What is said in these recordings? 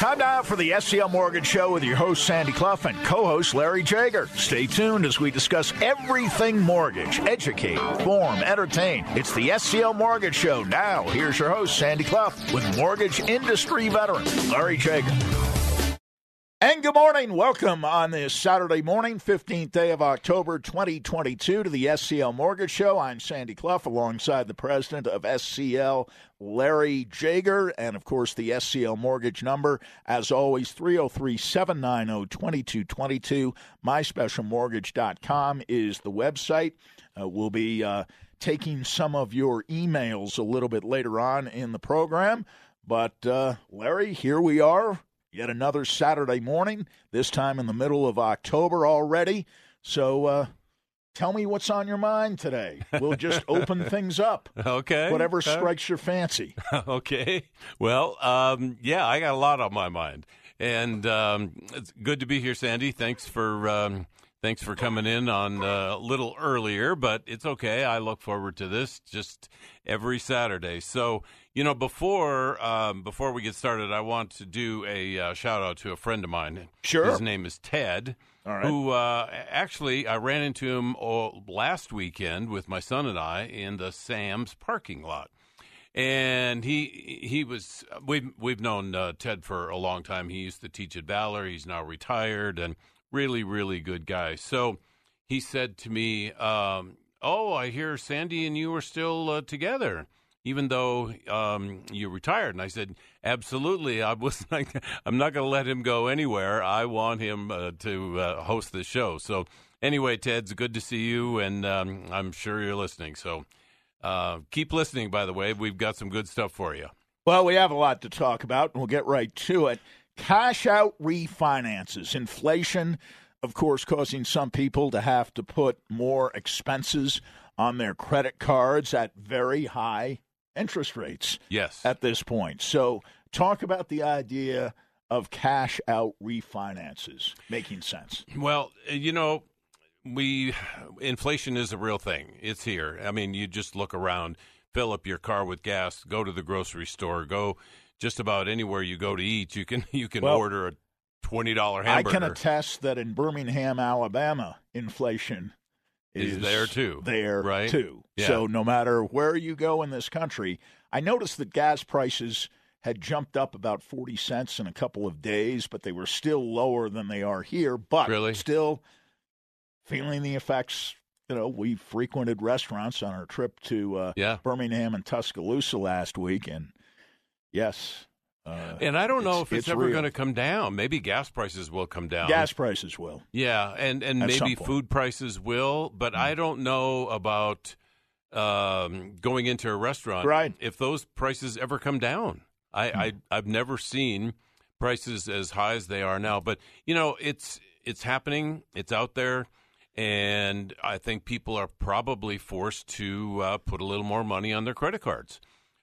Time now for the SCL Mortgage Show with your host, Sandy Clough, and co host, Larry Jager. Stay tuned as we discuss everything mortgage, educate, inform, entertain. It's the SCL Mortgage Show. Now, here's your host, Sandy Clough, with mortgage industry veteran, Larry Jager. And good morning. Welcome on this Saturday morning, 15th day of October 2022, to the SCL Mortgage Show. I'm Sandy Clough alongside the president of SCL, Larry Jager, and of course the SCL Mortgage number, as always, 303 790 2222. MySpecialMortgage.com is the website. Uh, we'll be uh, taking some of your emails a little bit later on in the program. But, uh, Larry, here we are Yet another Saturday morning, this time in the middle of October already. So uh, tell me what's on your mind today. We'll just open things up. Okay. Whatever strikes your fancy. okay. Well, um, yeah, I got a lot on my mind. And um, it's good to be here, Sandy. Thanks for. Um, Thanks for coming in on uh, a little earlier, but it's okay. I look forward to this just every Saturday. So, you know, before um, before we get started, I want to do a uh, shout out to a friend of mine. Sure. His name is Ted. Who uh, actually I ran into him all, last weekend with my son and I in the Sam's parking lot, and he he was we've we've known uh, Ted for a long time. He used to teach at Valor. He's now retired and really really good guy. So he said to me, um, "Oh, I hear Sandy and you are still uh, together." Even though um, you retired. And I said, absolutely. I was I'm not going to let him go anywhere. I want him uh, to uh, host the show. So anyway, Ted's good to see you, and um, I'm sure you're listening. So uh, keep listening. By the way, we've got some good stuff for you. Well, we have a lot to talk about, and we'll get right to it. Cash out refinances, inflation, of course, causing some people to have to put more expenses on their credit cards at very high interest rates yes. at this point. So, talk about the idea of cash out refinances making sense. Well, you know, we inflation is a real thing. It's here. I mean, you just look around, fill up your car with gas, go to the grocery store, go just about anywhere you go to eat, you can you can well, order a twenty dollar hamburger. I can attest that in Birmingham, Alabama, inflation is, is there too. There right? too. Yeah. So no matter where you go in this country, I noticed that gas prices had jumped up about 40 cents in a couple of days, but they were still lower than they are here, but really? still feeling the effects. You know, we frequented restaurants on our trip to uh, yeah. Birmingham and Tuscaloosa last week, and yes, uh, and I don't know if it's, it's ever going to come down. Maybe gas prices will come down. Gas prices will. Yeah, and and maybe food prices will, but mm. I don't know about um, going into a restaurant. Right. If those prices ever come down, I, mm. I I've never seen prices as high as they are now. But you know, it's it's happening. It's out there. And I think people are probably forced to uh, put a little more money on their credit cards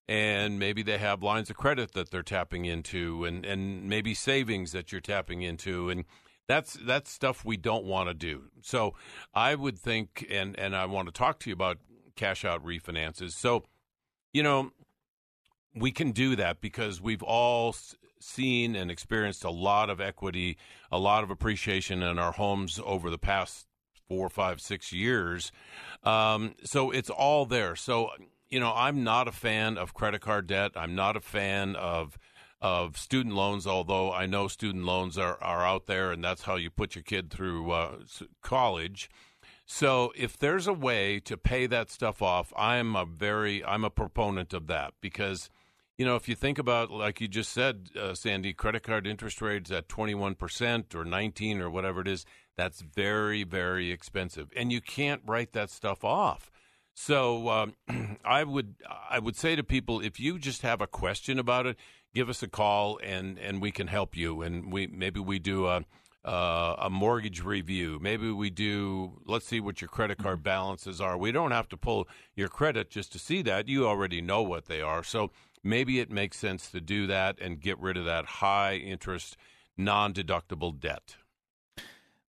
and maybe they have lines of credit that they're tapping into and, and maybe savings that you're tapping into and that's that's stuff we don't want to do. So i would think and and i want to talk to you about cash out refinances. So you know we can do that because we've all seen and experienced a lot of equity a lot of appreciation in our homes over the past four five six years. Um, so it's all there. So you know, I'm not a fan of credit card debt. I'm not a fan of of student loans, although I know student loans are, are out there, and that's how you put your kid through uh, college. So if there's a way to pay that stuff off, I'm a very I'm a proponent of that because you know if you think about like you just said, uh, Sandy, credit card interest rates at 21 percent or 19 or whatever it is, that's very very expensive, and you can't write that stuff off. So um, I would I would say to people, if you just have a question about it, give us a call and and we can help you. And we maybe we do a uh, a mortgage review. Maybe we do. Let's see what your credit card balances are. We don't have to pull your credit just to see that. You already know what they are. So maybe it makes sense to do that and get rid of that high interest, non deductible debt.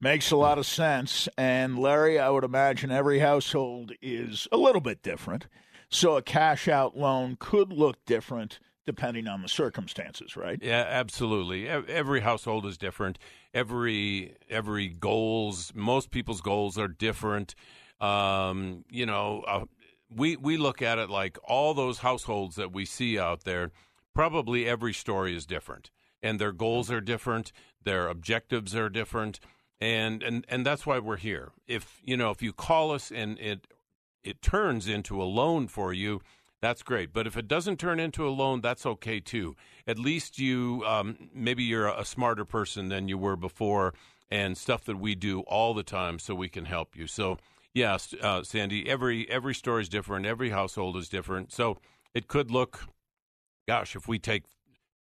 Makes a lot of sense. And Larry, I would imagine every household is a little bit different. So a cash out loan could look different depending on the circumstances, right? Yeah, absolutely. Every household is different. Every every goals, most people's goals are different. Um, you know, uh, we we look at it like all those households that we see out there. Probably every story is different, and their goals are different. Their objectives are different, and and and that's why we're here. If you know, if you call us and it it turns into a loan for you that's great. But if it doesn't turn into a loan, that's okay too. At least you, um, maybe you're a smarter person than you were before, and stuff that we do all the time, so we can help you. So, yes, uh, Sandy, every every story is different. Every household is different. So it could look, gosh, if we take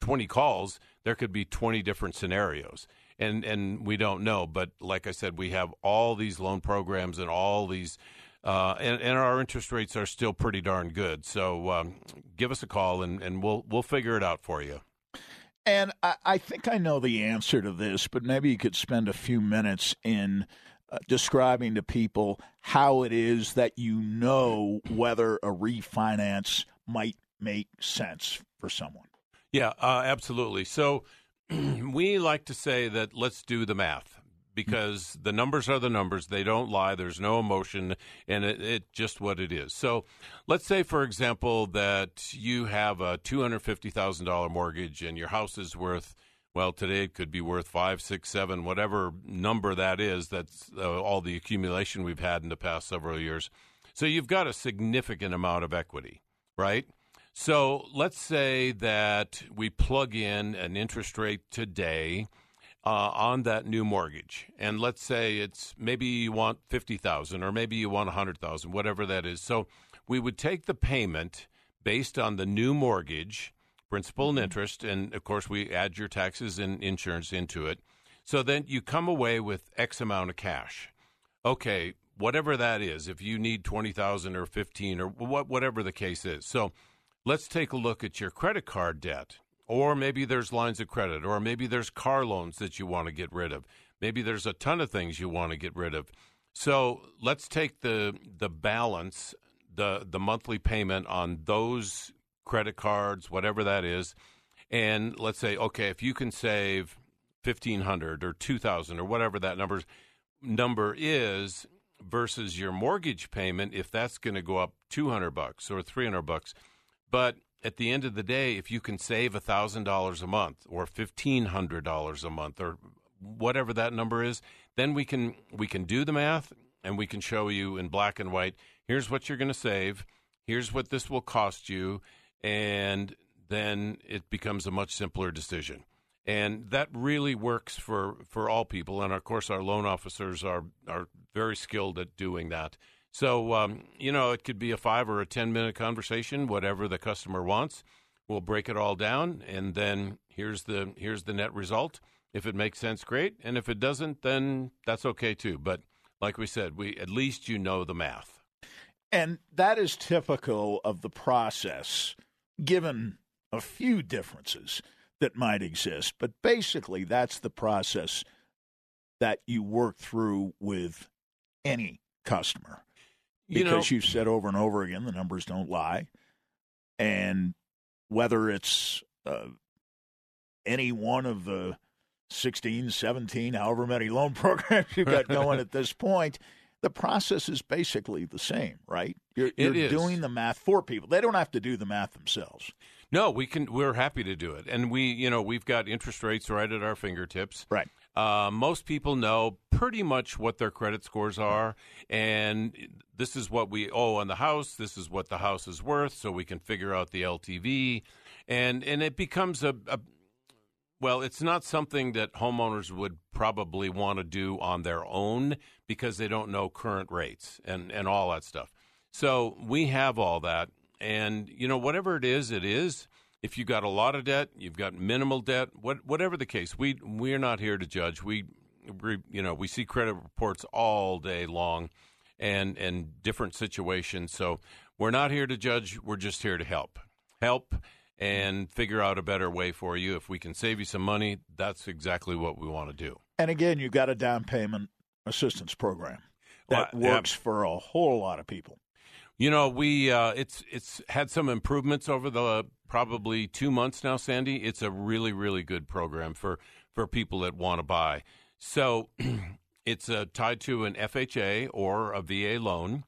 20 calls, there could be 20 different scenarios. And and we don't know, but like I said, we have all these loan programs and all these uh, and, and, our interest rates are still pretty darn good. So um, give us a call and, and we'll we'll figure it out for you. And I, I, think I know the answer to this, but maybe you could spend a few minutes in uh, describing to people how it is that you know whether a refinance might make sense for someone. Yeah, uh, absolutely. So we like to say that let's do the math because the numbers are the numbers. They don't lie. There's no emotion, and it, it, just what it is. So, let's say, for example, that you have a two hundred fifty thousand dollar mortgage, and your house is worth well today it could be worth five, six, seven, whatever number that is. That's uh, all the accumulation we've had in the past several years. So you've got a significant amount of equity, right? So let's say that we plug in an interest rate today uh, on that new mortgage, and let's say it's maybe you want fifty thousand, or maybe you want a hundred thousand, whatever that is. So we would take the payment based on the new mortgage, principal and mm-hmm. interest, and of course we add your taxes and insurance into it. So then you come away with X amount of cash. Okay, whatever that is, if you need twenty thousand or fifteen or what, whatever the case is. So let's take a look at your credit card debt or maybe there's lines of credit, or maybe there's car loans that you want to get rid of. Maybe there's a ton of things you want to get rid of. So let's take the the balance, the the monthly payment on those credit cards, whatever that is, and let's say, okay, if you can save fifteen hundred or two thousand or whatever that number number is versus your mortgage payment, if that's going to go up two hundred bucks or three hundred bucks, but at the end of the day, if you can save $1,000 a month or $1,500 a month or whatever that number is, then we can we can do the math and we can show you in black and white, here's what you're going to save, here's what this will cost you, and then it becomes a much simpler decision. And that really works for, for all people. And of course, our loan officers are, are very skilled at doing that. So, um, you know, it could be a five or a 10 minute conversation, whatever the customer wants. We'll break it all down, and then here's the here's the net result. If it makes sense, great, and if it doesn't, then that's okay too. But like we said, we at least you know the math. And that is typical of the process, given a few differences that might exist. But basically, that's the process that you work through with any customer because you have said over and over again the numbers don't lie, and whether it's uh, any one of the 16, 17, however many loan programs you've got going at this point, the process is basically the same, right? You're, you're doing the math for people. They don't have to do the math themselves. No, we can. We're happy to do it, and we, you know, we've got interest rates right at our fingertips. Right. Uh, most people know pretty much what their credit scores are, and this is what we owe on the house. This is what the house is worth, so we can figure out the LTV, and and it becomes a, a well, it's not something that homeowners would probably want to do on their own because they don't know current rates and and all that stuff. So we have all that, and you know whatever it is, it is if you've got a lot of debt, you've got minimal debt, what, whatever the case, we we're not here to judge. We, we you know we see credit reports all day long, and and different situations. So we're not here to judge. We're just here to help, help, and figure out a better way for you. If we can save you some money, that's exactly what we want to do. And again, you've got a down payment assistance program that well, works yeah. for a whole lot of people. You know, we uh, it's it's had some improvements over the probably two months now, Sandy. It's a really, really good program for, for people that want to buy. So it's uh, tied to an FHA or a VA loan.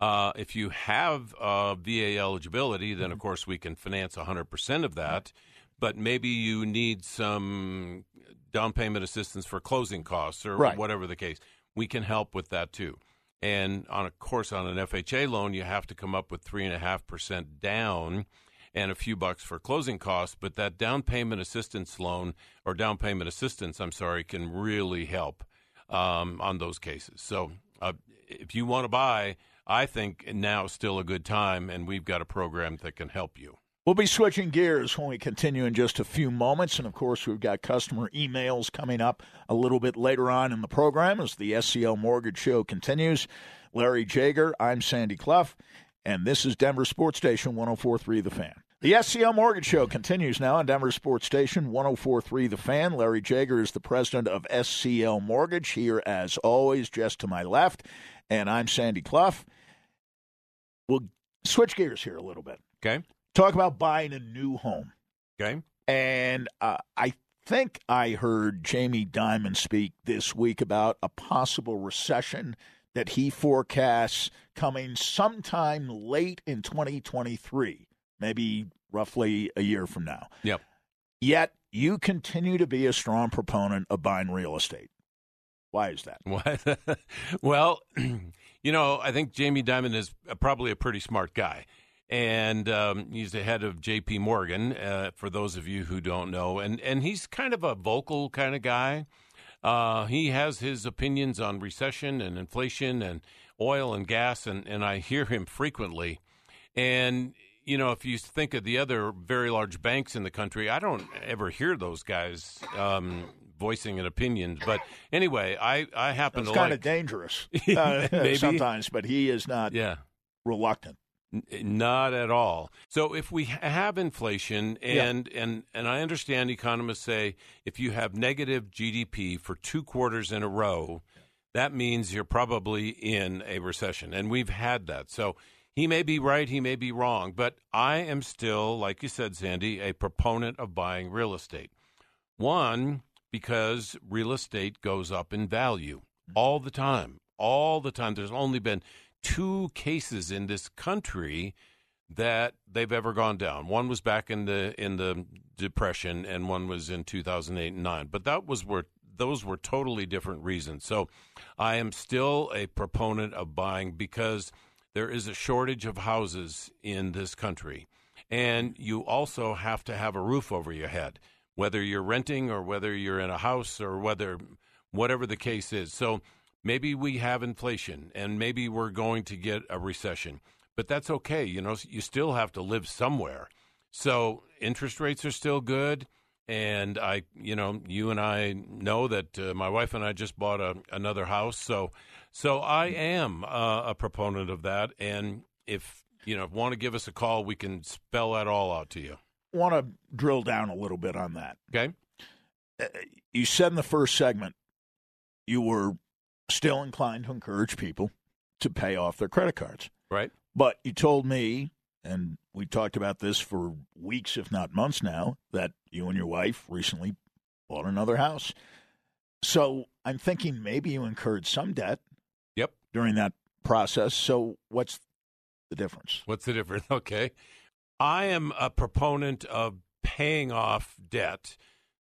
Uh, if you have uh, VA eligibility, then of Mm-hmm. course we can finance 100% of that. But maybe you need some down payment assistance for closing costs or Right. whatever the case. We can help with that too. And on a course on an FHA loan, you have to come up with three and a half percent down and a few bucks for closing costs. But that down payment assistance loan or down payment assistance, I'm sorry, can really help um, on those cases. So uh, if you want to buy, I think now is still a good time, and we've got a program that can help you. We'll be switching gears when we continue in just a few moments. And of course, we've got customer emails coming up a little bit later on in the program as the SCL Mortgage Show continues. Larry Jager, I'm Sandy Clough, and this is Denver Sports Station 1043 The Fan. The SCL Mortgage Show continues now on Denver Sports Station 1043 The Fan. Larry Jager is the president of SCL Mortgage here, as always, just to my left. And I'm Sandy Clough. We'll switch gears here a little bit Okay. talk about buying a new home. Okay. And uh, I think I heard Jamie Dimon speak this week about a possible recession that he forecasts coming sometime late in 2023, maybe roughly a year from now. Yep. Yet you continue to be a strong proponent of buying real estate. Why is that? What? well, you know, I think Jamie Dimon is probably a pretty smart guy. And um, he's the head of J.P. Morgan, uh, for those of you who don't know. And, and he's kind of a vocal kind of guy. Uh, he has his opinions on recession and inflation and oil and gas, and, and I hear him frequently. And, you know, if you think of the other very large banks in the country, I don't ever hear those guys um, voicing an opinion. But anyway, I, I happen It's to kind like. of dangerous uh, sometimes, but he is not yeah. reluctant. N- eh, Not at all. So if we have inflation and and and I understand economists say if you have negative GDP for two quarters in a row, that means you're probably in a recession and we've had that. So he may be right, he may be wrong, but I am still like you said Sandy, a proponent of buying real estate. One because real estate goes up in value all the time. All the time. There's only been two cases in this country that they've ever gone down. One was back in the in the depression and one was in 2008 and 9. But that was where those were totally different reasons. So I am still a proponent of buying because there is a shortage of houses in this country. And you also have to have a roof over your head, whether you're renting or whether you're in a house or whether whatever the case is. So maybe we have inflation and maybe we're going to get a recession, but that's okay. You know, you still have to live somewhere. So interest rates are still good. And I, you know, you and I know that uh, my wife and I just bought a, another house. So, so I am uh, a proponent of that. And if, you know, want to give us a call, we can spell that all out to you. Want to drill down a little bit on that. Okay. you said in the first segment you were still inclined to encourage people to pay off their credit cards. Right. But you told me, and we talked about this for weeks, if not months now, that you and your wife recently bought another house. So I'm thinking maybe you incurred some debt Yep. during that process. So what's the difference? What's the difference? Okay. I am a proponent of paying off debt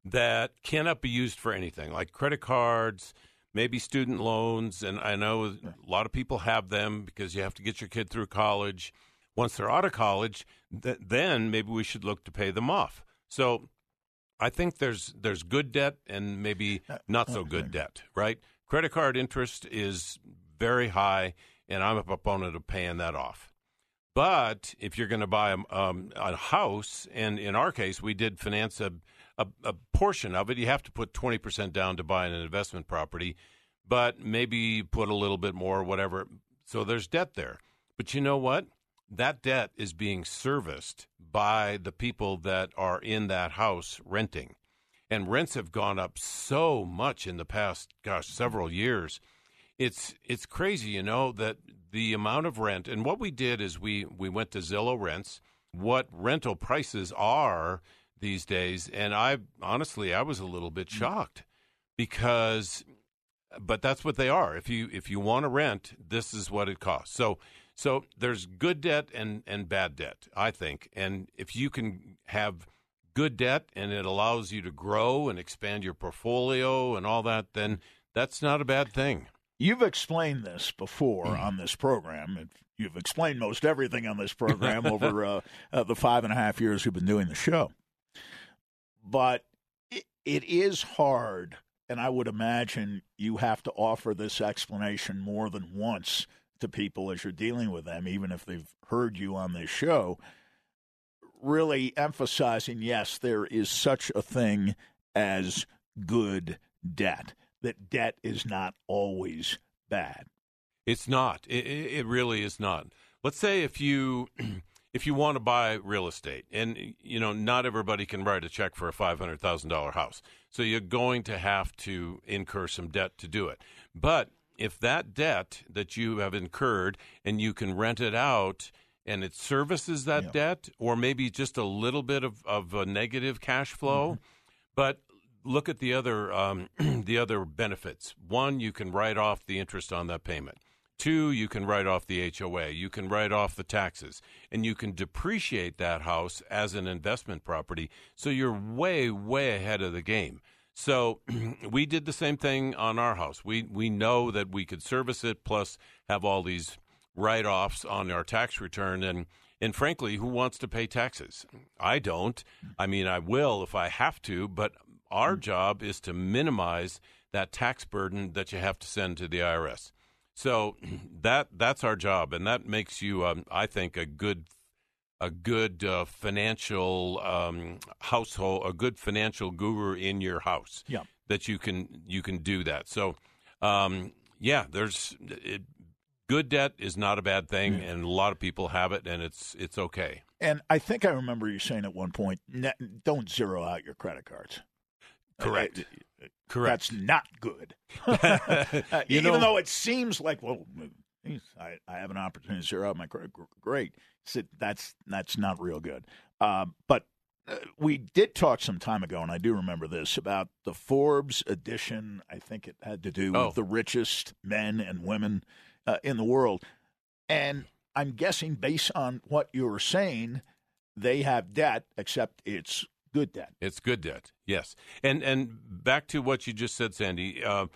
that cannot be used for anything, like credit cards, maybe student loans. And I know a lot of people have them because you have to get your kid through college. Once they're out of college, th- then maybe we should look to pay them off. So I think there's there's good debt and maybe not so good debt, right? Credit card interest is very high, and I'm a proponent of paying that off. But if you're going to buy a, um, a house, and in our case, we did finance a, a, a portion of it, you have to put 20% down to buy an investment property, but maybe put a little bit more, whatever. So there's debt there. But you know what? That debt is being serviced by the people that are in that house renting. And rents have gone up so much in the past, gosh, several years it's it's crazy, you know, that the amount of rent and what we did is we we went to Zillow Rents what rental prices are these days, and I honestly I was a little bit shocked because, but that's what they are. If you if you want to rent, this is what it costs. So so there's good debt and and bad debt, I think, and if you can have good debt and it allows you to grow and expand your portfolio and all that, then that's not a bad thing. You've explained this before mm. on this program. You've explained most everything on this program over uh, uh, the five and a half years we've been doing the show. But it, it is hard, and I would imagine you have to offer this explanation more than once to people as you're dealing with them, even if they've heard you on this show. Really emphasizing, yes, there is such a thing as good debt, that debt is not always bad. It's not. It, it really is not. Let's say if you if you want to buy real estate, and you know not everybody can write a check for a five hundred thousand dollar house, so you're going to have to incur some debt to do it. But if that debt that you have incurred and you can rent it out and it services that yeah. debt, or maybe just a little bit of, of a negative cash flow, mm-hmm. but look at the other um, the other benefits. One, you can write off the interest on that payment. Two, you can write off the HOA, you can write off the taxes, and you can depreciate that house as an investment property. So you're way, way ahead of the game. So we did the same thing on our house. We we know that we could service it plus have all these write-offs on our tax return and and frankly, who wants to pay taxes? I don't. I mean, I will if I have to, but our job is to minimize that tax burden that you have to send to the IRS. So that that's our job, and that makes you, um, I think, a good a good uh, financial um, household, a good financial guru in your house. Yeah, that you can you can do that. So, um, yeah, there's it, good debt is not a bad thing, yeah. and a lot of people have it, and it's it's okay. And I think I remember you saying at one point, don't zero out your credit cards. Correct. Correct. That's not good. uh, even know, though it seems like, well, I, I have an opportunity to zero out my credit. Great. So that's that's not real good. Uh, but uh, we did talk some time ago, and I do remember this about the Forbes edition. I think it had to do oh. with the richest men and women uh, in the world. And I'm guessing, based on what you were saying, they have debt, except it's good debt. It's good debt, yes. And and back to what you just said, Sandy. Uh,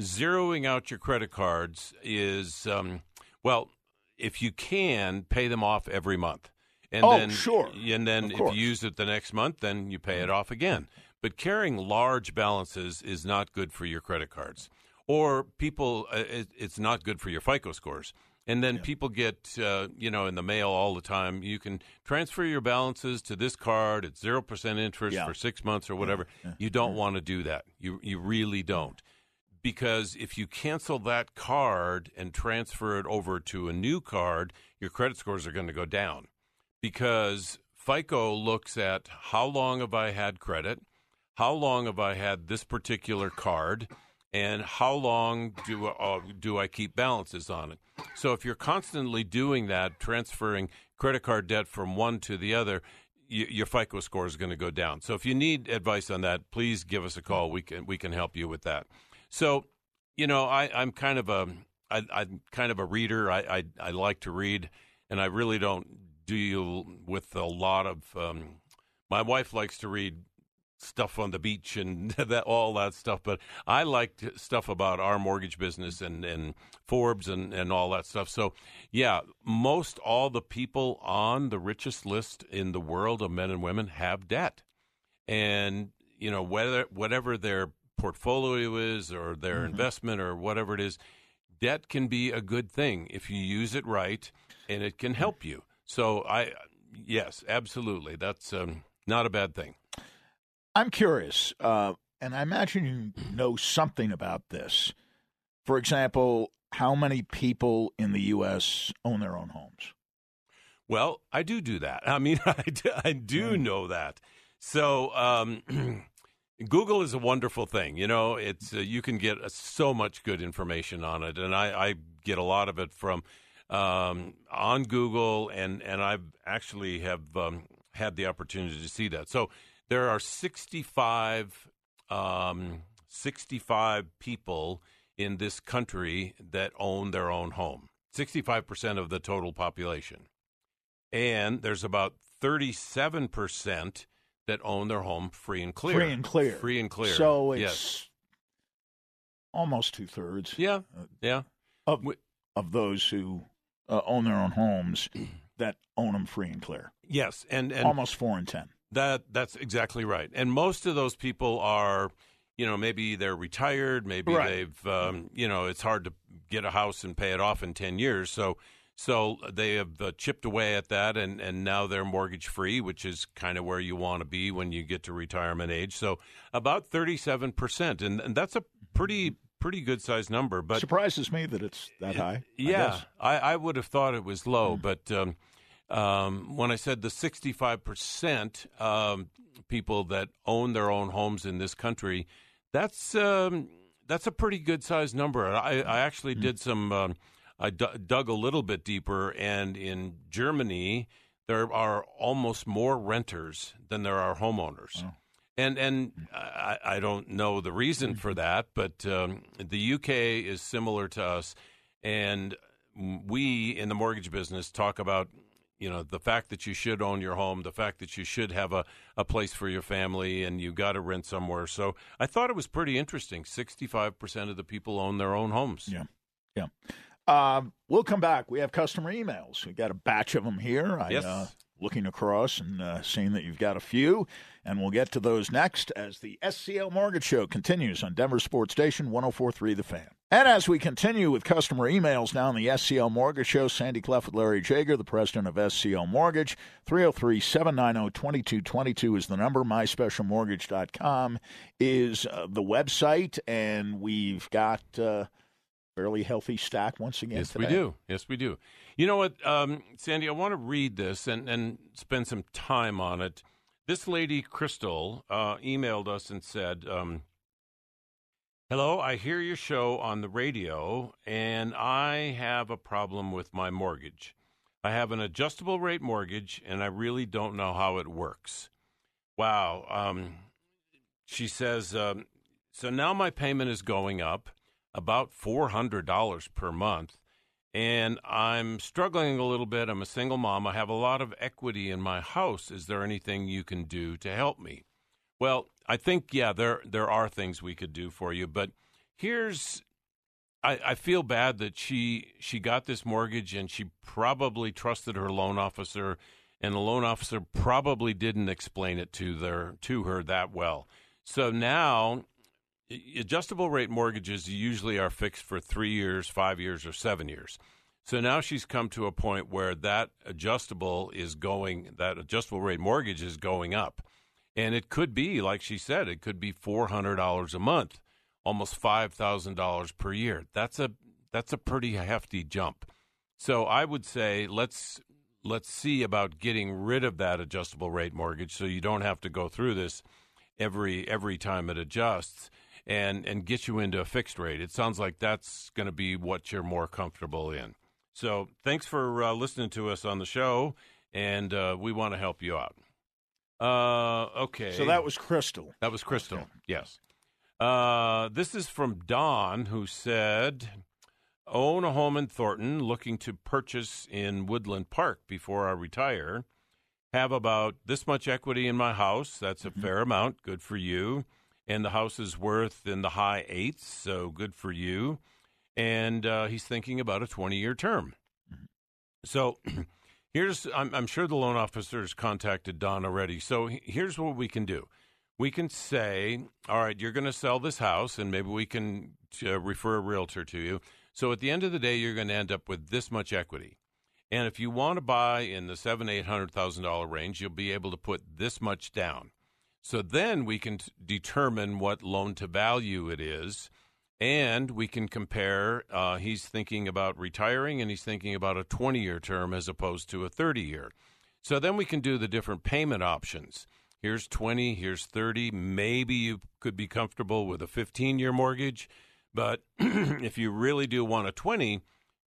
zeroing out your credit cards is um, well, if you can, pay them off every month. And oh, then, sure. And then if you use it the next month, then you pay it off again. But carrying large balances is not good for your credit cards. Or people, uh, it's not good for your FICO scores. And then yeah. people get, uh, you know, in the mail all the time. You can transfer your balances to this card at zero percent interest yeah. for six months or whatever. Yeah. You don't want to do that. You you really don't, because if you cancel that card and transfer it over to a new card, your credit scores are going to go down, because FICO looks at how long have I had credit, how long have I had this particular card and how long do uh, do I keep balances on it? So if you're constantly doing that, transferring credit card debt from one to the other, your FICO score is going to go down. So if you need advice on that, please give us a call. We can we can help you with that. So, you know, I, I'm kind of a I, I'm kind of a reader. I, I I like to read, and I really don't deal with a lot of. Um, my wife likes to read stuff on the beach and that all that stuff. But I liked stuff about our mortgage business and, and Forbes and, and all that stuff. So yeah, most all the people on the richest list in the world of men and women have debt. And, you know, whether whatever their portfolio is or their mm-hmm. investment or whatever it is, debt can be a good thing if you use it right and it can help you. So I yes, absolutely. That's um, not a bad thing. I'm curious, uh, and I imagine you know something about this. For example, how many people in the U.S. own their own homes? Well, I do do that. I mean, I do, I do know that. So, um, Google is a wonderful thing. You know, it's uh, you can get uh, so much good information on it, and I, I, get a lot of it from um, on Google, and and I've actually have um, had the opportunity to see that. So there are 65, um, 65 people in this country that own their own home. 65% of the total population. And there's about 37% that own their home free and clear. Free and clear. Free and clear. So it's yes. almost two thirds. Yeah. Yeah. Of, of those who uh, own their own homes that own them free and clear. Yes, and, and almost four in ten. That that's exactly right. And most of those people are, you know, maybe they're retired, maybe Right. they've, um, you know, it's hard to get a house and pay it off in ten years. So so they have uh, chipped away at that, and and now they're mortgage free, which is kind of where you want to be when you get to retirement age. So about thirty seven percent, and and that's a pretty pretty good sized number. But Surprises me that it's that high. Yeah, guess. I, I, would have thought it was low, but um, um, when I said the 65% um, people that own their own homes in this country, that's um, that's a pretty good sized number. I, I actually did some. Um, I d- dug a little bit deeper, and in Germany, there are almost more renters than there are homeowners. And and I, I don't know the reason for that, but um, the UK is similar to us, and we in the mortgage business talk about you know the fact that you should own your home, the fact that you should have a, a place for your family, and you got to rent somewhere. So I thought it was pretty interesting. Sixty five percent of the people own their own homes. Yeah. Yeah. Um, we'll come back. We have customer emails. We got a batch of them here. I, Yes. uh, looking across and uh, seeing that you've got a few, and we'll get to those next as the SCL Mortgage Show continues on Denver Sports Station 1043 The Fan. And as we continue with customer emails now on the SCL Mortgage Show, Sandy Clough with Larry Jager, the president of SCL Mortgage. 303 790 2222 is the number. MySpecialMortgage.com is uh, the website, and we've got. Uh, fairly healthy stack once again. Yes, we do. Yes, we do. You know what, um, Sandy? I want to read this and, and spend some time on it. This lady, Crystal, uh, emailed us and said, um, Hello, I hear your show on the radio, and I have a problem with my mortgage. I have an adjustable rate mortgage, and I really don't know how it works. Wow. Um, she says, um, so now my payment is going up about $400 per month. And I'm struggling a little bit. I'm a single mom. I have a lot of equity in my house. Is there anything you can do to help me? Well, I think yeah, there there are things we could do for you, but here's I, I feel bad that she she got this mortgage and she probably trusted her loan officer, and the loan officer probably didn't explain it to their to her that well. So now adjustable rate mortgages usually are fixed for three years, five years, or seven years. So now she's come to a point where that adjustable is going, that adjustable rate mortgage is going up. And it could be, like she said, it could be $400 a month, almost $5,000 per year. That's a, that's a pretty hefty jump. So I would say let's, let's see about getting rid of that adjustable rate mortgage so you don't have to go through this every, every time it adjusts and and get you into a fixed rate. It sounds like that's going to be what you're more comfortable in. So thanks for uh, listening to us on the show, and uh, we want to help you out. Uh, okay. So that was Crystal. that was Crystal. Okay. Yes. Uh, this is from Don, who said, "Own a home in Thornton, looking to purchase in Woodland Park before I retire. Have about this much equity in my house. That's a fair amount. Good for you." and the house is worth in the high eights, so good for you. And uh, he's thinking about a 20 year term. So here's, I'm, I'm sure the loan officers contacted Don already. So here's what we can do. We can say, all right, you're going to sell this house, and maybe we can uh, refer a realtor to you. So at the end of the day, you're going to end up with this much equity. And if you want to buy in the seven, eight hundred thousand dollar range, you'll be able to put this much down. So then we can t- determine what loan to value it is, and we can compare. Uh, he's thinking about retiring, and he's thinking about a 20 year term as opposed to a 30 year. So then we can do the different payment options. Here's 20, here's 30. Maybe you could be comfortable with a 15 year mortgage, but if you really do want a 20,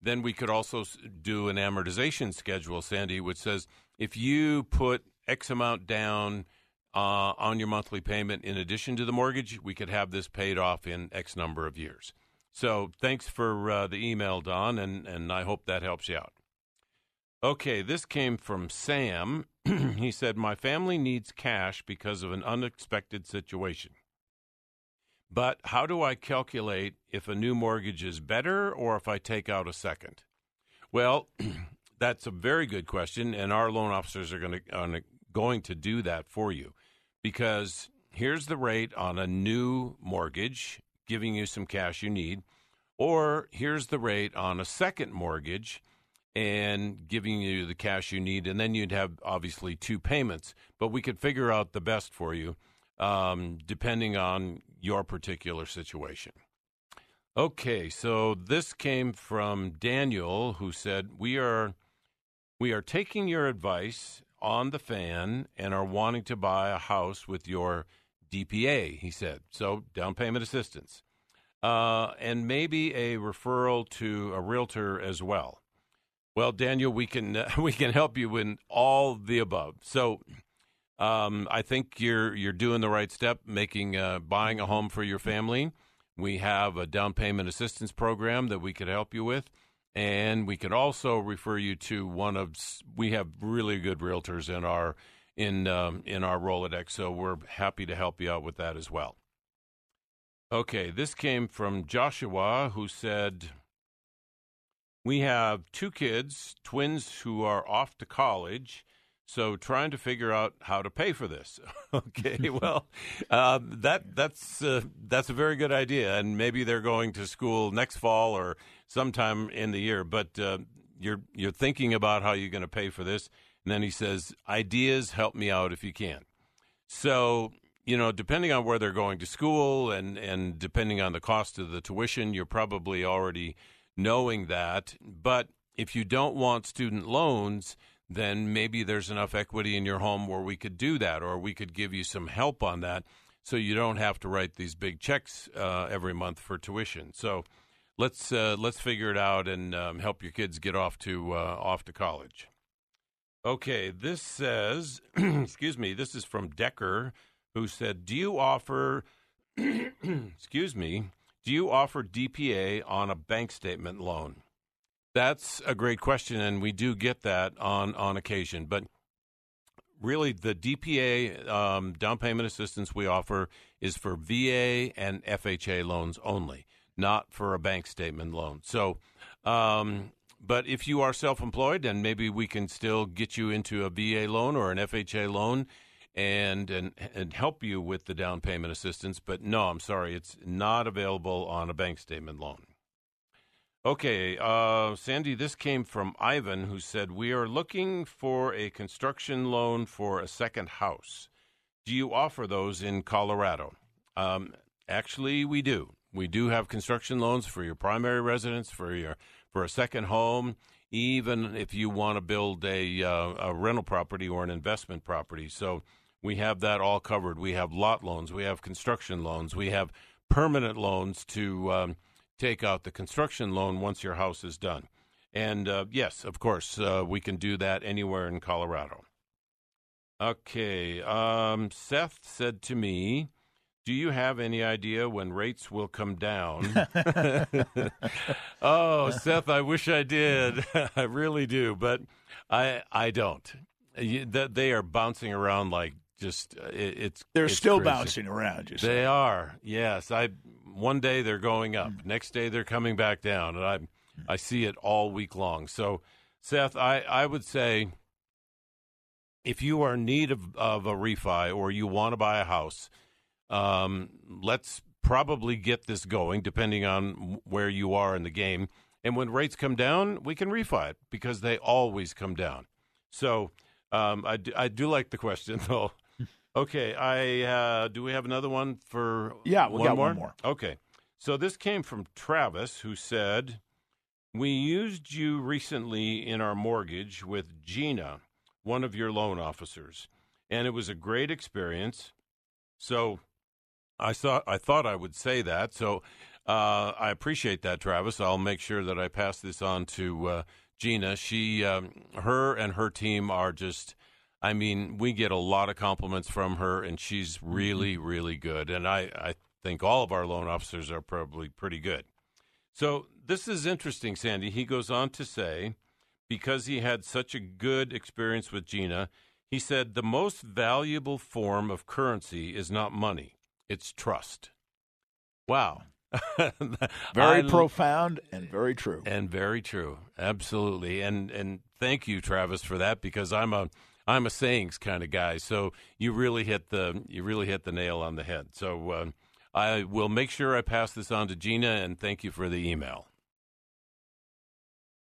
then we could also do an amortization schedule, Sandy, which says if you put X amount down uh, on your monthly payment in addition to the mortgage, we could have this paid off in X number of years. So thanks for uh, the email, Don, and, and I hope that helps you out. Okay, this came from Sam. he said, My family needs cash because of an unexpected situation. But how do I calculate if a new mortgage is better or if I take out a second? Well, that's a very good question, and our loan officers are going to, going to do that for you because here's the rate on a new mortgage, giving you some cash you need, or here's the rate on a second mortgage and giving you the cash you need, and then you'd have obviously two payments. But we could figure out the best for you um, depending on your particular situation. Okay, so this came from Daniel, who said, "We are we are taking your advice on the fan and are wanting to buy a house with your DPA." He said, "So down payment assistance, uh, and maybe a referral to a realtor as well." Well, Daniel, we can uh, we can help you in all the above. So um, I think you're you're doing the right step, making uh, buying a home for your family. We have a down payment assistance program that we could help you with, and we could also refer you to one of. We have really good realtors in our in um, in our Rolodex, so we're happy to help you out with that as well. Okay, this came from Joshua, who said. We have two kids, twins who are off to college, so trying to figure out how to pay for this. okay, well, uh, that that's uh, that's a very good idea, and maybe they're going to school next fall or sometime in the year. But uh, you're you're thinking about how you're going to pay for this, and then he says, "Ideas, help me out if you can." So you know, depending on where they're going to school and and depending on the cost of the tuition, you're probably already knowing that. But if you don't want student loans then maybe there's enough equity in your home where we could do that, or we could give you some help on that, so you don't have to write these big checks uh, every month for tuition. So let's uh, let's figure it out and um, help your kids get off to uh, off to college. Okay, this says, excuse me, this is from Decker, who said, "Do you offer, excuse me, do you offer DPA on a bank statement loan?" That's a great question, and we do get that on on occasion. But really, the DPA um, down payment assistance we offer is for VA and FHA loans only, not for a bank statement loan. So. Um, but if you are self-employed, then maybe we can still get you into a VA loan or an FHA loan, and and and help you with the down payment assistance. But no, I'm sorry, it's not available on a bank statement loan. Okay, uh, Sandy, this came from Ivan, who said, We are looking for a construction loan for a second house. Do you offer those in Colorado? Um, actually, we do. We do have construction loans for your primary residence, for your for a second home, even if you want to build a, uh, a rental property or an investment property. So we have that all covered. We have lot loans, we have construction loans, we have permanent loans to. Um, take out the construction loan once your house is done. And uh, yes, of course, uh, we can do that anywhere in Colorado. Okay. Um, Seth said to me, Do you have any idea when rates will come down? oh, Seth, I wish I did. I really do, but I I don't. That They are bouncing around like just uh, it, it's they're it's still crazy. bouncing around. You they are. Yes, I one day they're going up, mm. next day they're coming back down, and I I see it all week long. So, Seth, I I would say if you are in need of, of a refi or you want to buy a house, um, let's probably get this going, depending on where you are in the game. And when rates come down, we can refi it because they always come down. So um, I, do, I do like the question, though. Okay, I uh, do we have another one for yeah, we one got more? one more. Okay, so this came from Travis, who said, "We used you recently in our mortgage with Gina, one of your loan officers, and it was a great experience." So I thought I thought I would say that. So Uh, I appreciate that, Travis. I'll make sure that I pass this on to uh, Gina. She, um, her, and her team are just. I mean, we get a lot of compliments from her, and she's really, really good. And I, I think all of our loan officers are probably pretty good. So this is interesting, Sandy. He goes on to say, because he had such a good experience with Gina, he said the most valuable form of currency is not money, it's trust. Wow. very I, profound and very true. And very true. Absolutely. And and thank you Travis for that because I'm a I'm a sayings kind of guy. So you really hit the you really hit the nail on the head. So uh, I will make sure I pass this on to Gina and thank you for the email.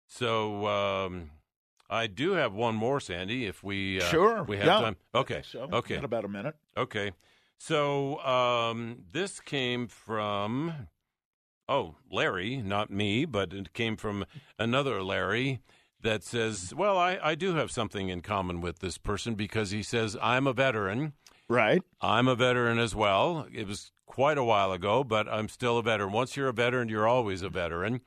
So um, I do have one more, Sandy. If we uh, sure we have yeah. time. Okay. So okay. Got about a minute. Okay. So um, this came from oh Larry, not me, but it came from another Larry that says, "Well, I, I do have something in common with this person because he says I'm a veteran." Right. I'm a veteran as well. It was quite a while ago, but I'm still a veteran. Once you're a veteran, you're always a veteran.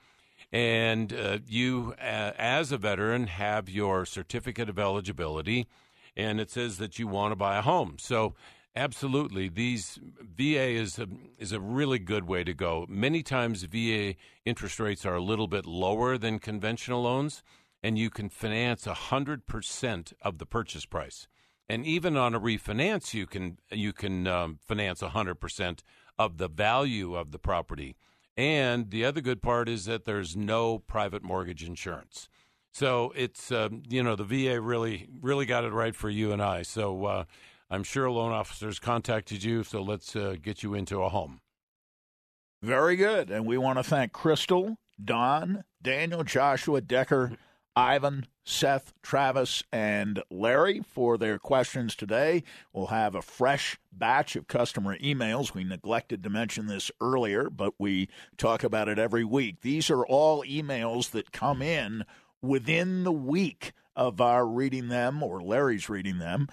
And uh, you, uh, as a veteran, have your certificate of eligibility, and it says that you want to buy a home. So, absolutely, these VA is a, is a really good way to go. Many times, VA interest rates are a little bit lower than conventional loans, and you can finance 100% of the purchase price. And even on a refinance, you can you can um, finance 100% of the value of the property. And the other good part is that there's no private mortgage insurance. So it's um, you know the VA really really got it right for you and I. So uh, I'm sure loan officers contacted you. So let's uh, get you into a home. Very good, and we want to thank Crystal, Don, Daniel, Joshua, Decker, Ivan, Seth, Travis, and Larry for their questions today. We'll have a fresh batch of customer emails. We neglected to mention this earlier, but we talk about it every week. These are all emails that come in within the week of our reading them or Larry's reading them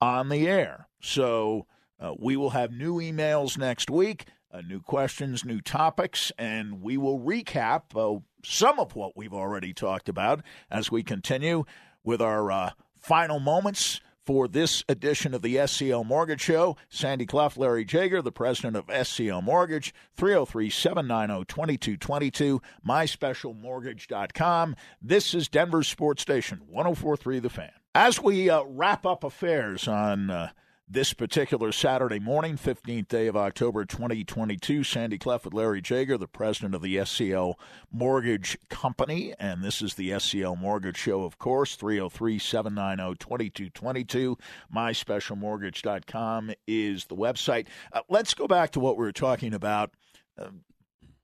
on the air. So uh, we will have new emails next week. Uh, new questions, new topics, and we will recap uh, some of what we've already talked about as we continue with our uh, final moments for this edition of the SCL Mortgage Show. Sandy Clough, Larry Jager, the president of SCL Mortgage, 303 790 2222, myspecialmortgage.com. This is Denver's Sports Station, 1043 The Fan. As we uh, wrap up affairs on. Uh, this particular Saturday morning, 15th day of October 2022. Sandy Clough with Larry Jager, the president of the SCL Mortgage Company. And this is the SCL Mortgage Show, of course, 303 790 2222. MySpecialMortgage.com is the website. Uh, let's go back to what we were talking about, uh,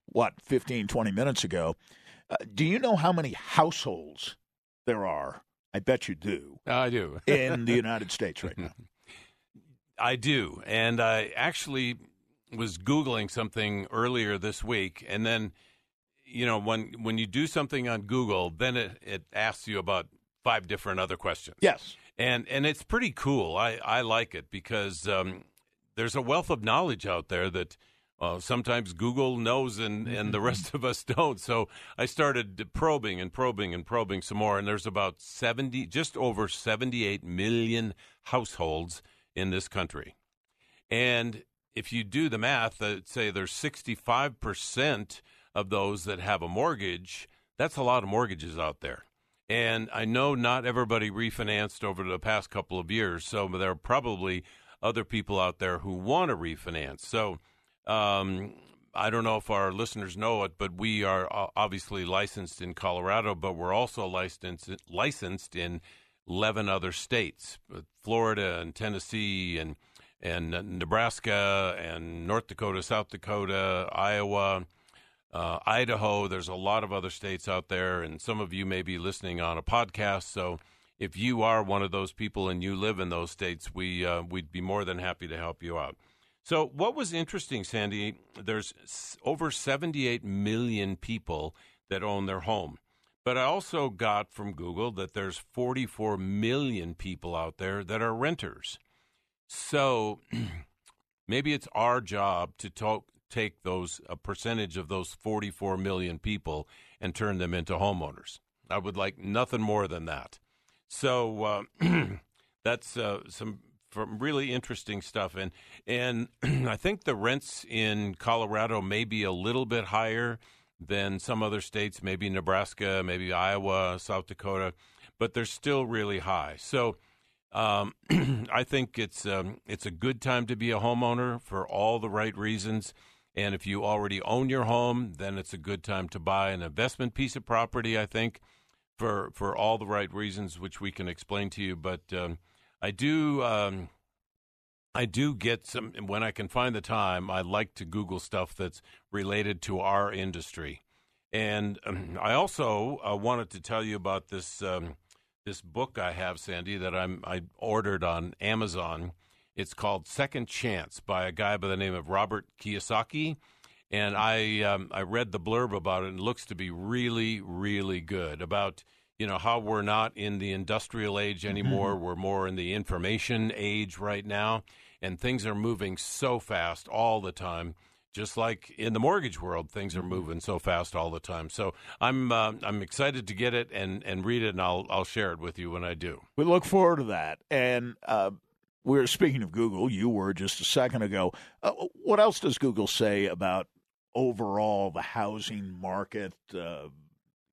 what, 15, 20 minutes ago. Uh, do you know how many households there are? I bet you do. I do. in the United States right now. I do. And I actually was Googling something earlier this week. And then, you know, when, when you do something on Google, then it, it asks you about five different other questions. Yes. And, and it's pretty cool. I, I like it because um, there's a wealth of knowledge out there that uh, sometimes Google knows and, and the rest of us don't. So I started probing and probing and probing some more. And there's about 70, just over 78 million households in this country. And if you do the math, uh, say there's 65% of those that have a mortgage, that's a lot of mortgages out there. And I know not everybody refinanced over the past couple of years, so there are probably other people out there who want to refinance. So um, I don't know if our listeners know it, but we are obviously licensed in Colorado, but we're also licensed licensed in 11 other states Florida and Tennessee and, and Nebraska and North Dakota, South Dakota, Iowa, uh, Idaho. There's a lot of other states out there, and some of you may be listening on a podcast. So if you are one of those people and you live in those states, we, uh, we'd be more than happy to help you out. So, what was interesting, Sandy, there's over 78 million people that own their home. But I also got from Google that there's 44 million people out there that are renters. So maybe it's our job to talk take those a percentage of those 44 million people and turn them into homeowners. I would like nothing more than that. So uh, that's uh, some from really interesting stuff, and and I think the rents in Colorado may be a little bit higher than some other states, maybe Nebraska, maybe Iowa, South Dakota, but they're still really high. So. Um, I think it's um, it's a good time to be a homeowner for all the right reasons. And if you already own your home, then it's a good time to buy an investment piece of property. I think for for all the right reasons, which we can explain to you. But um, I do um, I do get some when I can find the time. I like to Google stuff that's related to our industry, and um, I also uh, wanted to tell you about this um, this book I have, Sandy, that I'm I ordered on Amazon. It's called Second Chance by a guy by the name of Robert Kiyosaki and I um, I read the blurb about it and it looks to be really really good about you know how we're not in the industrial age anymore mm-hmm. we're more in the information age right now and things are moving so fast all the time just like in the mortgage world things are mm-hmm. moving so fast all the time so i'm uh, i'm excited to get it and and read it and i'll i'll share it with you when i do we look forward to that and uh, we're speaking of Google. You were just a second ago. Uh, what else does Google say about overall the housing market uh,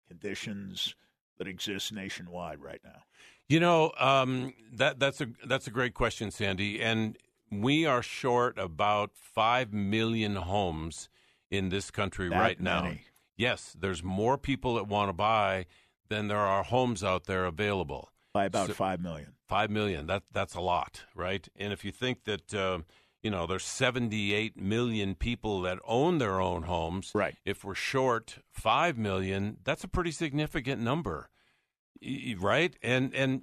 conditions that exists nationwide right now? You know, um, that that's a that's a great question, Sandy. And we are short about five million homes in this country that right many. now. Yes, there's more people that want to buy than there are homes out there available. By about so, five million. Five million. That that's a lot, right? And if you think that. Uh, you know, there's 78 million people that own their own homes. Right. If we're short 5 million, that's a pretty significant number. Right? And and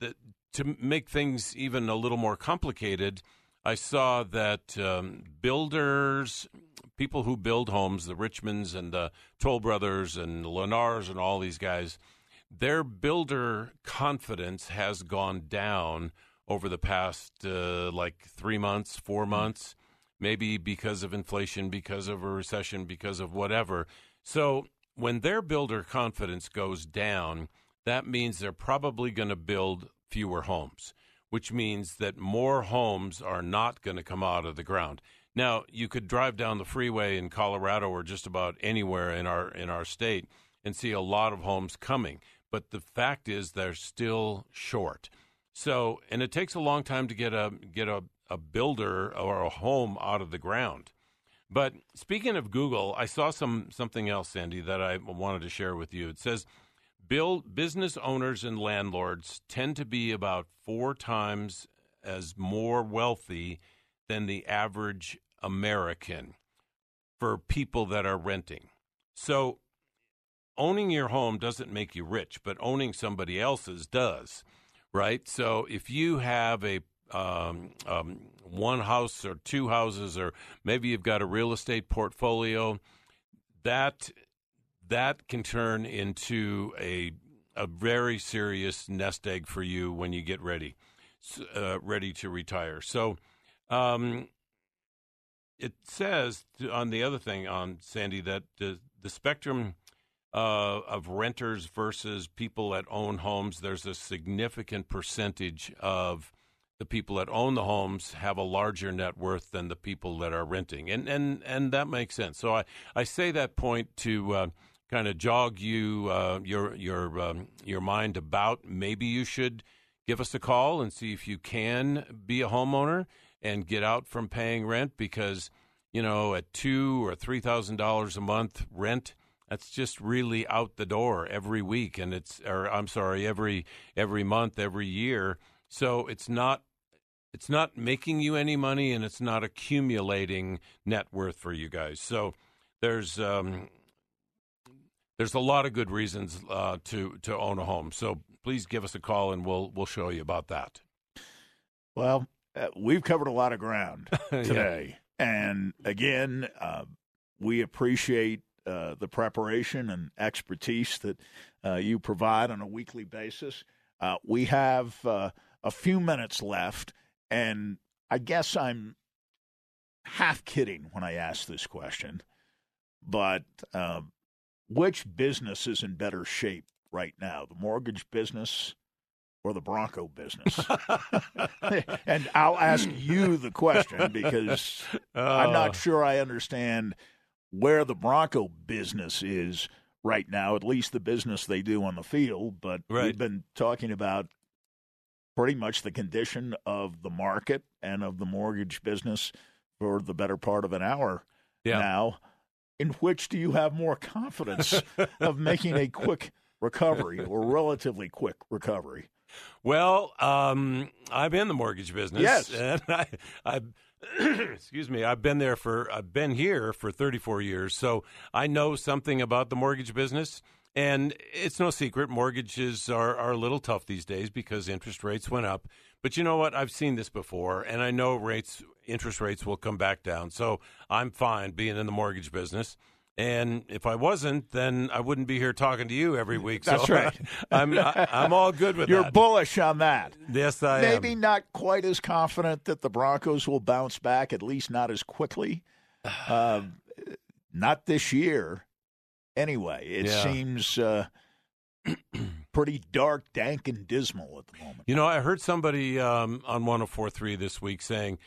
the, to make things even a little more complicated, I saw that um, builders, people who build homes, the Richmonds and the Toll Brothers and Lennars and all these guys, their builder confidence has gone down over the past uh, like three months, four mm-hmm. months, maybe because of inflation, because of a recession, because of whatever. So when their builder confidence goes down, that means they're probably going to build fewer homes, which means that more homes are not going to come out of the ground. Now, you could drive down the freeway in Colorado or just about anywhere in our in our state and see a lot of homes coming, but the fact is they're still short. So, and it takes a long time to get a get a, a builder or a home out of the ground. But speaking of Google, I saw some something else, Sandy, that I wanted to share with you. It says, "Build business owners and landlords tend to be about four times as more wealthy than the average American for people that are renting." So, owning your home doesn't make you rich, but owning somebody else's does right? So if you have a um, um, one house or two houses, or maybe you've got a real estate portfolio, that that can turn into a a very serious nest egg for you when you get ready, uh, ready to retire. So, um, it says on the other thing on Sandy that the the spectrum uh, of renters versus people that own homes, there's a significant percentage of the people that own the homes have a larger net worth than the people that are renting, and and and that makes sense. So I I say that point to. Uh, kind of jog you uh, your your um, your mind about maybe you should give us a call and see if you can be a homeowner and get out from paying rent because you know at two or three thousand dollars a month rent that's just really out the door every week, and it's or I'm sorry, every every month, every year. So it's not it's not making you any money, and it's not accumulating net worth for you guys. So there's um, there's a lot of good reasons uh, to to own a home. So please give us a call, and we'll we'll show you about that. Well, uh, we've covered a lot of ground today, yeah. and again, uh, we appreciate uh, the preparation and expertise that uh, you provide on a weekly basis. Uh, we have uh, a few minutes left, and I guess I'm half kidding when I ask this question, but uh, which business is in better shape right now, the mortgage business or the Bronco business? and I'll ask you the question because I'm not sure I understand where the Bronco business is right now, at least the business they do on the field. But Right. we've been talking about pretty much the condition of the market and of the mortgage business for the better part of an hour Yeah. now. In which do you have more confidence of making a quick recovery or relatively quick recovery? Well, um, I'm in the mortgage business. Yes. and I, I, excuse me, I've been there for, I've been here for 34 years, so I know something about the mortgage business. And it's no secret, mortgages are, are a little tough these days because interest rates went up. But you know what? I've seen this before, and I know rates, interest rates will come back down. So I'm fine being in the mortgage business. And if I wasn't, then I wouldn't be here talking to you every week. That's so right. I'm I, I'm all good with that. You're that. bullish on that. yes, I am. Maybe not quite as confident that the Broncos will bounce back, at least not as quickly. Uh, not this year. Anyway, it Yeah. seems uh, pretty dark, dank, and dismal at the moment. You know, I heard somebody um, on 104.3 this week saying,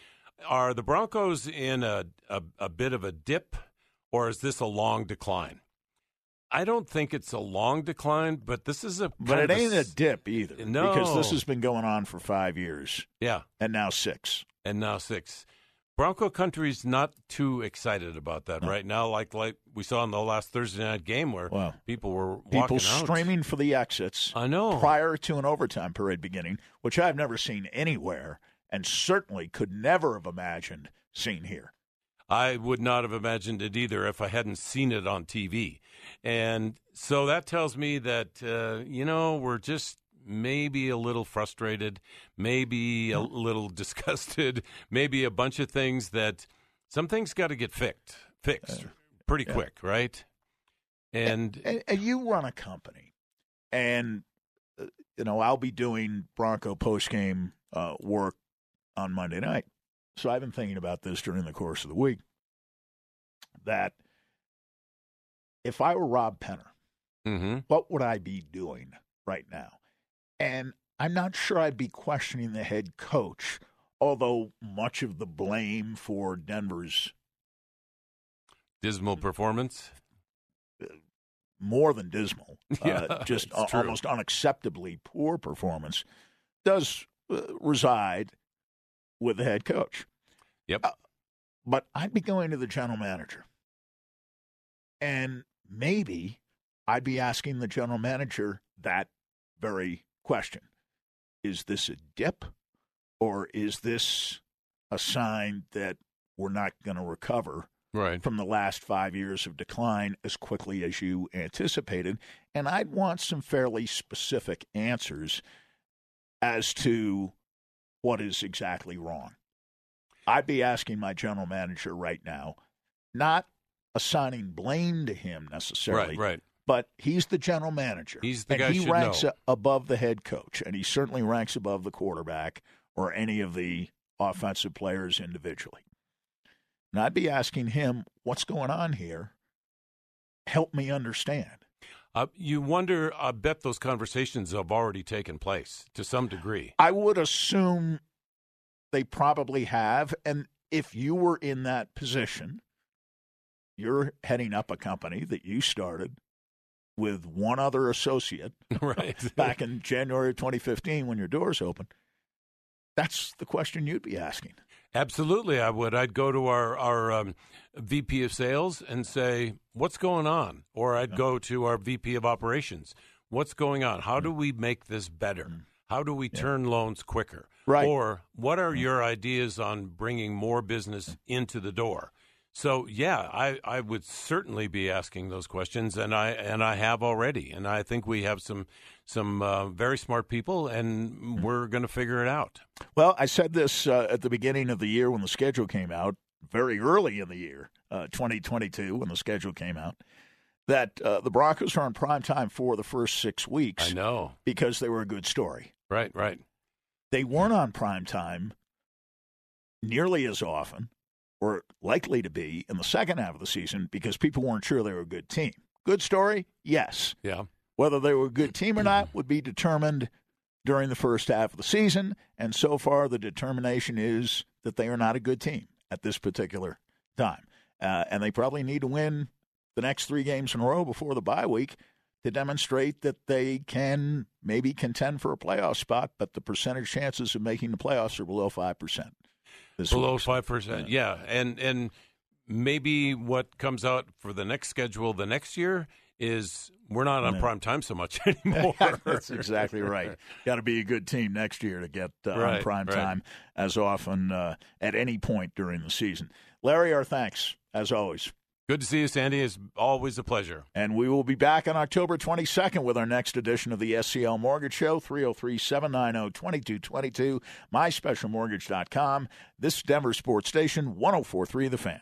are the Broncos in a, a, a bit of a dip or is this a long decline? I don't think it's a long decline, but this is a. But it ain't a dip either, No. because this has been going on for five years Yeah, and now six. and now six. Bronco country's not too excited about that No. right now, like like we saw in the last Thursday night game where people were People walking out. streaming for the exits I know. prior to an overtime parade beginning, which I've never seen anywhere, and certainly could never have imagined seeing here. I would not have imagined it either if I hadn't seen it on TV. And so that tells me that, uh, you know, we're just maybe a little frustrated, maybe a little disgusted, maybe a bunch of things that some things got to get fixed, fixed pretty yeah. quick, right? And and, and you run a company, and uh, you know I'll be doing Bronco post game uh, work on Monday night. So I've been thinking about this during the course of the week. That if I were Rob Penner, mhm. what would I be doing right now? And I'm not sure I'd be questioning the head coach, although much of the blame for Denver's dismal performance. more than dismal, Yeah, uh, just a- almost unacceptably poor performance, does uh, reside with the head coach. Yep. Uh, but I'd be going to the general manager. And maybe I'd be asking the general manager that very question Is this a dip or is this a sign that we're not going to recover Right. from the last five years of decline as quickly as you anticipated. And I'd want some fairly specific answers as to what is exactly wrong. I'd be asking my general manager right now, not assigning blame to him necessarily, Right, right. but he's the general manager. He's the and guy he ranks know. above the head coach, and he certainly ranks above the quarterback or any of the offensive players individually. And I'd be asking him, what's going on here? Help me understand. Uh, you wonder, I bet those conversations have already taken place to some degree. I would assume they probably have. And if you were in that position, you're heading up a company that you started with one other associate right. back in January of 2015 when your doors opened. That's the question you'd be asking. Absolutely, I would. I'd go to our our um, VP of sales and say, "What's going on?" Or I'd go to our VP of operations. What's going on? How do mm. we make this better? Mm. How do we turn loans quicker? Right. Or what are mm. your ideas on bringing more business into the door? So yeah, I, I would certainly be asking those questions, and I and I have already, and I think we have some some uh, very smart people, and we're going to figure it out. Well, I said this uh, at the beginning of the year when the schedule came out, very early in the year, uh, 2022, when the schedule came out, that uh, the Broncos are on prime time for the first six weeks I know, because they were a good story. right, right. They weren't on prime time nearly as often or likely to be in the second half of the season because people weren't sure they were a good team. Good story? Yes. Yeah. Whether they were a good team or not would be determined during the first half of the season. And so far, the determination is that they are not a good team at this particular time. Uh, and they probably need to win the next three games in a row before the bye week to demonstrate that they can maybe contend for a playoff spot, but the percentage chances of making the playoffs are below 5%. Below 5%. Yeah. And, and maybe what comes out for the next schedule the next year is we're not on prime time so much anymore. That's exactly right. Got to be a good team next year to get uh, right, on prime right. time as often uh, at any point during the season. Larry, our thanks as always. Good to see you, Sandy. It's always a pleasure. And we will be back on October 22nd with our next edition of the SCL Mortgage Show, 303 790 2222, myspecialmortgage.com. This Denver Sports Station, 1043 The Fan.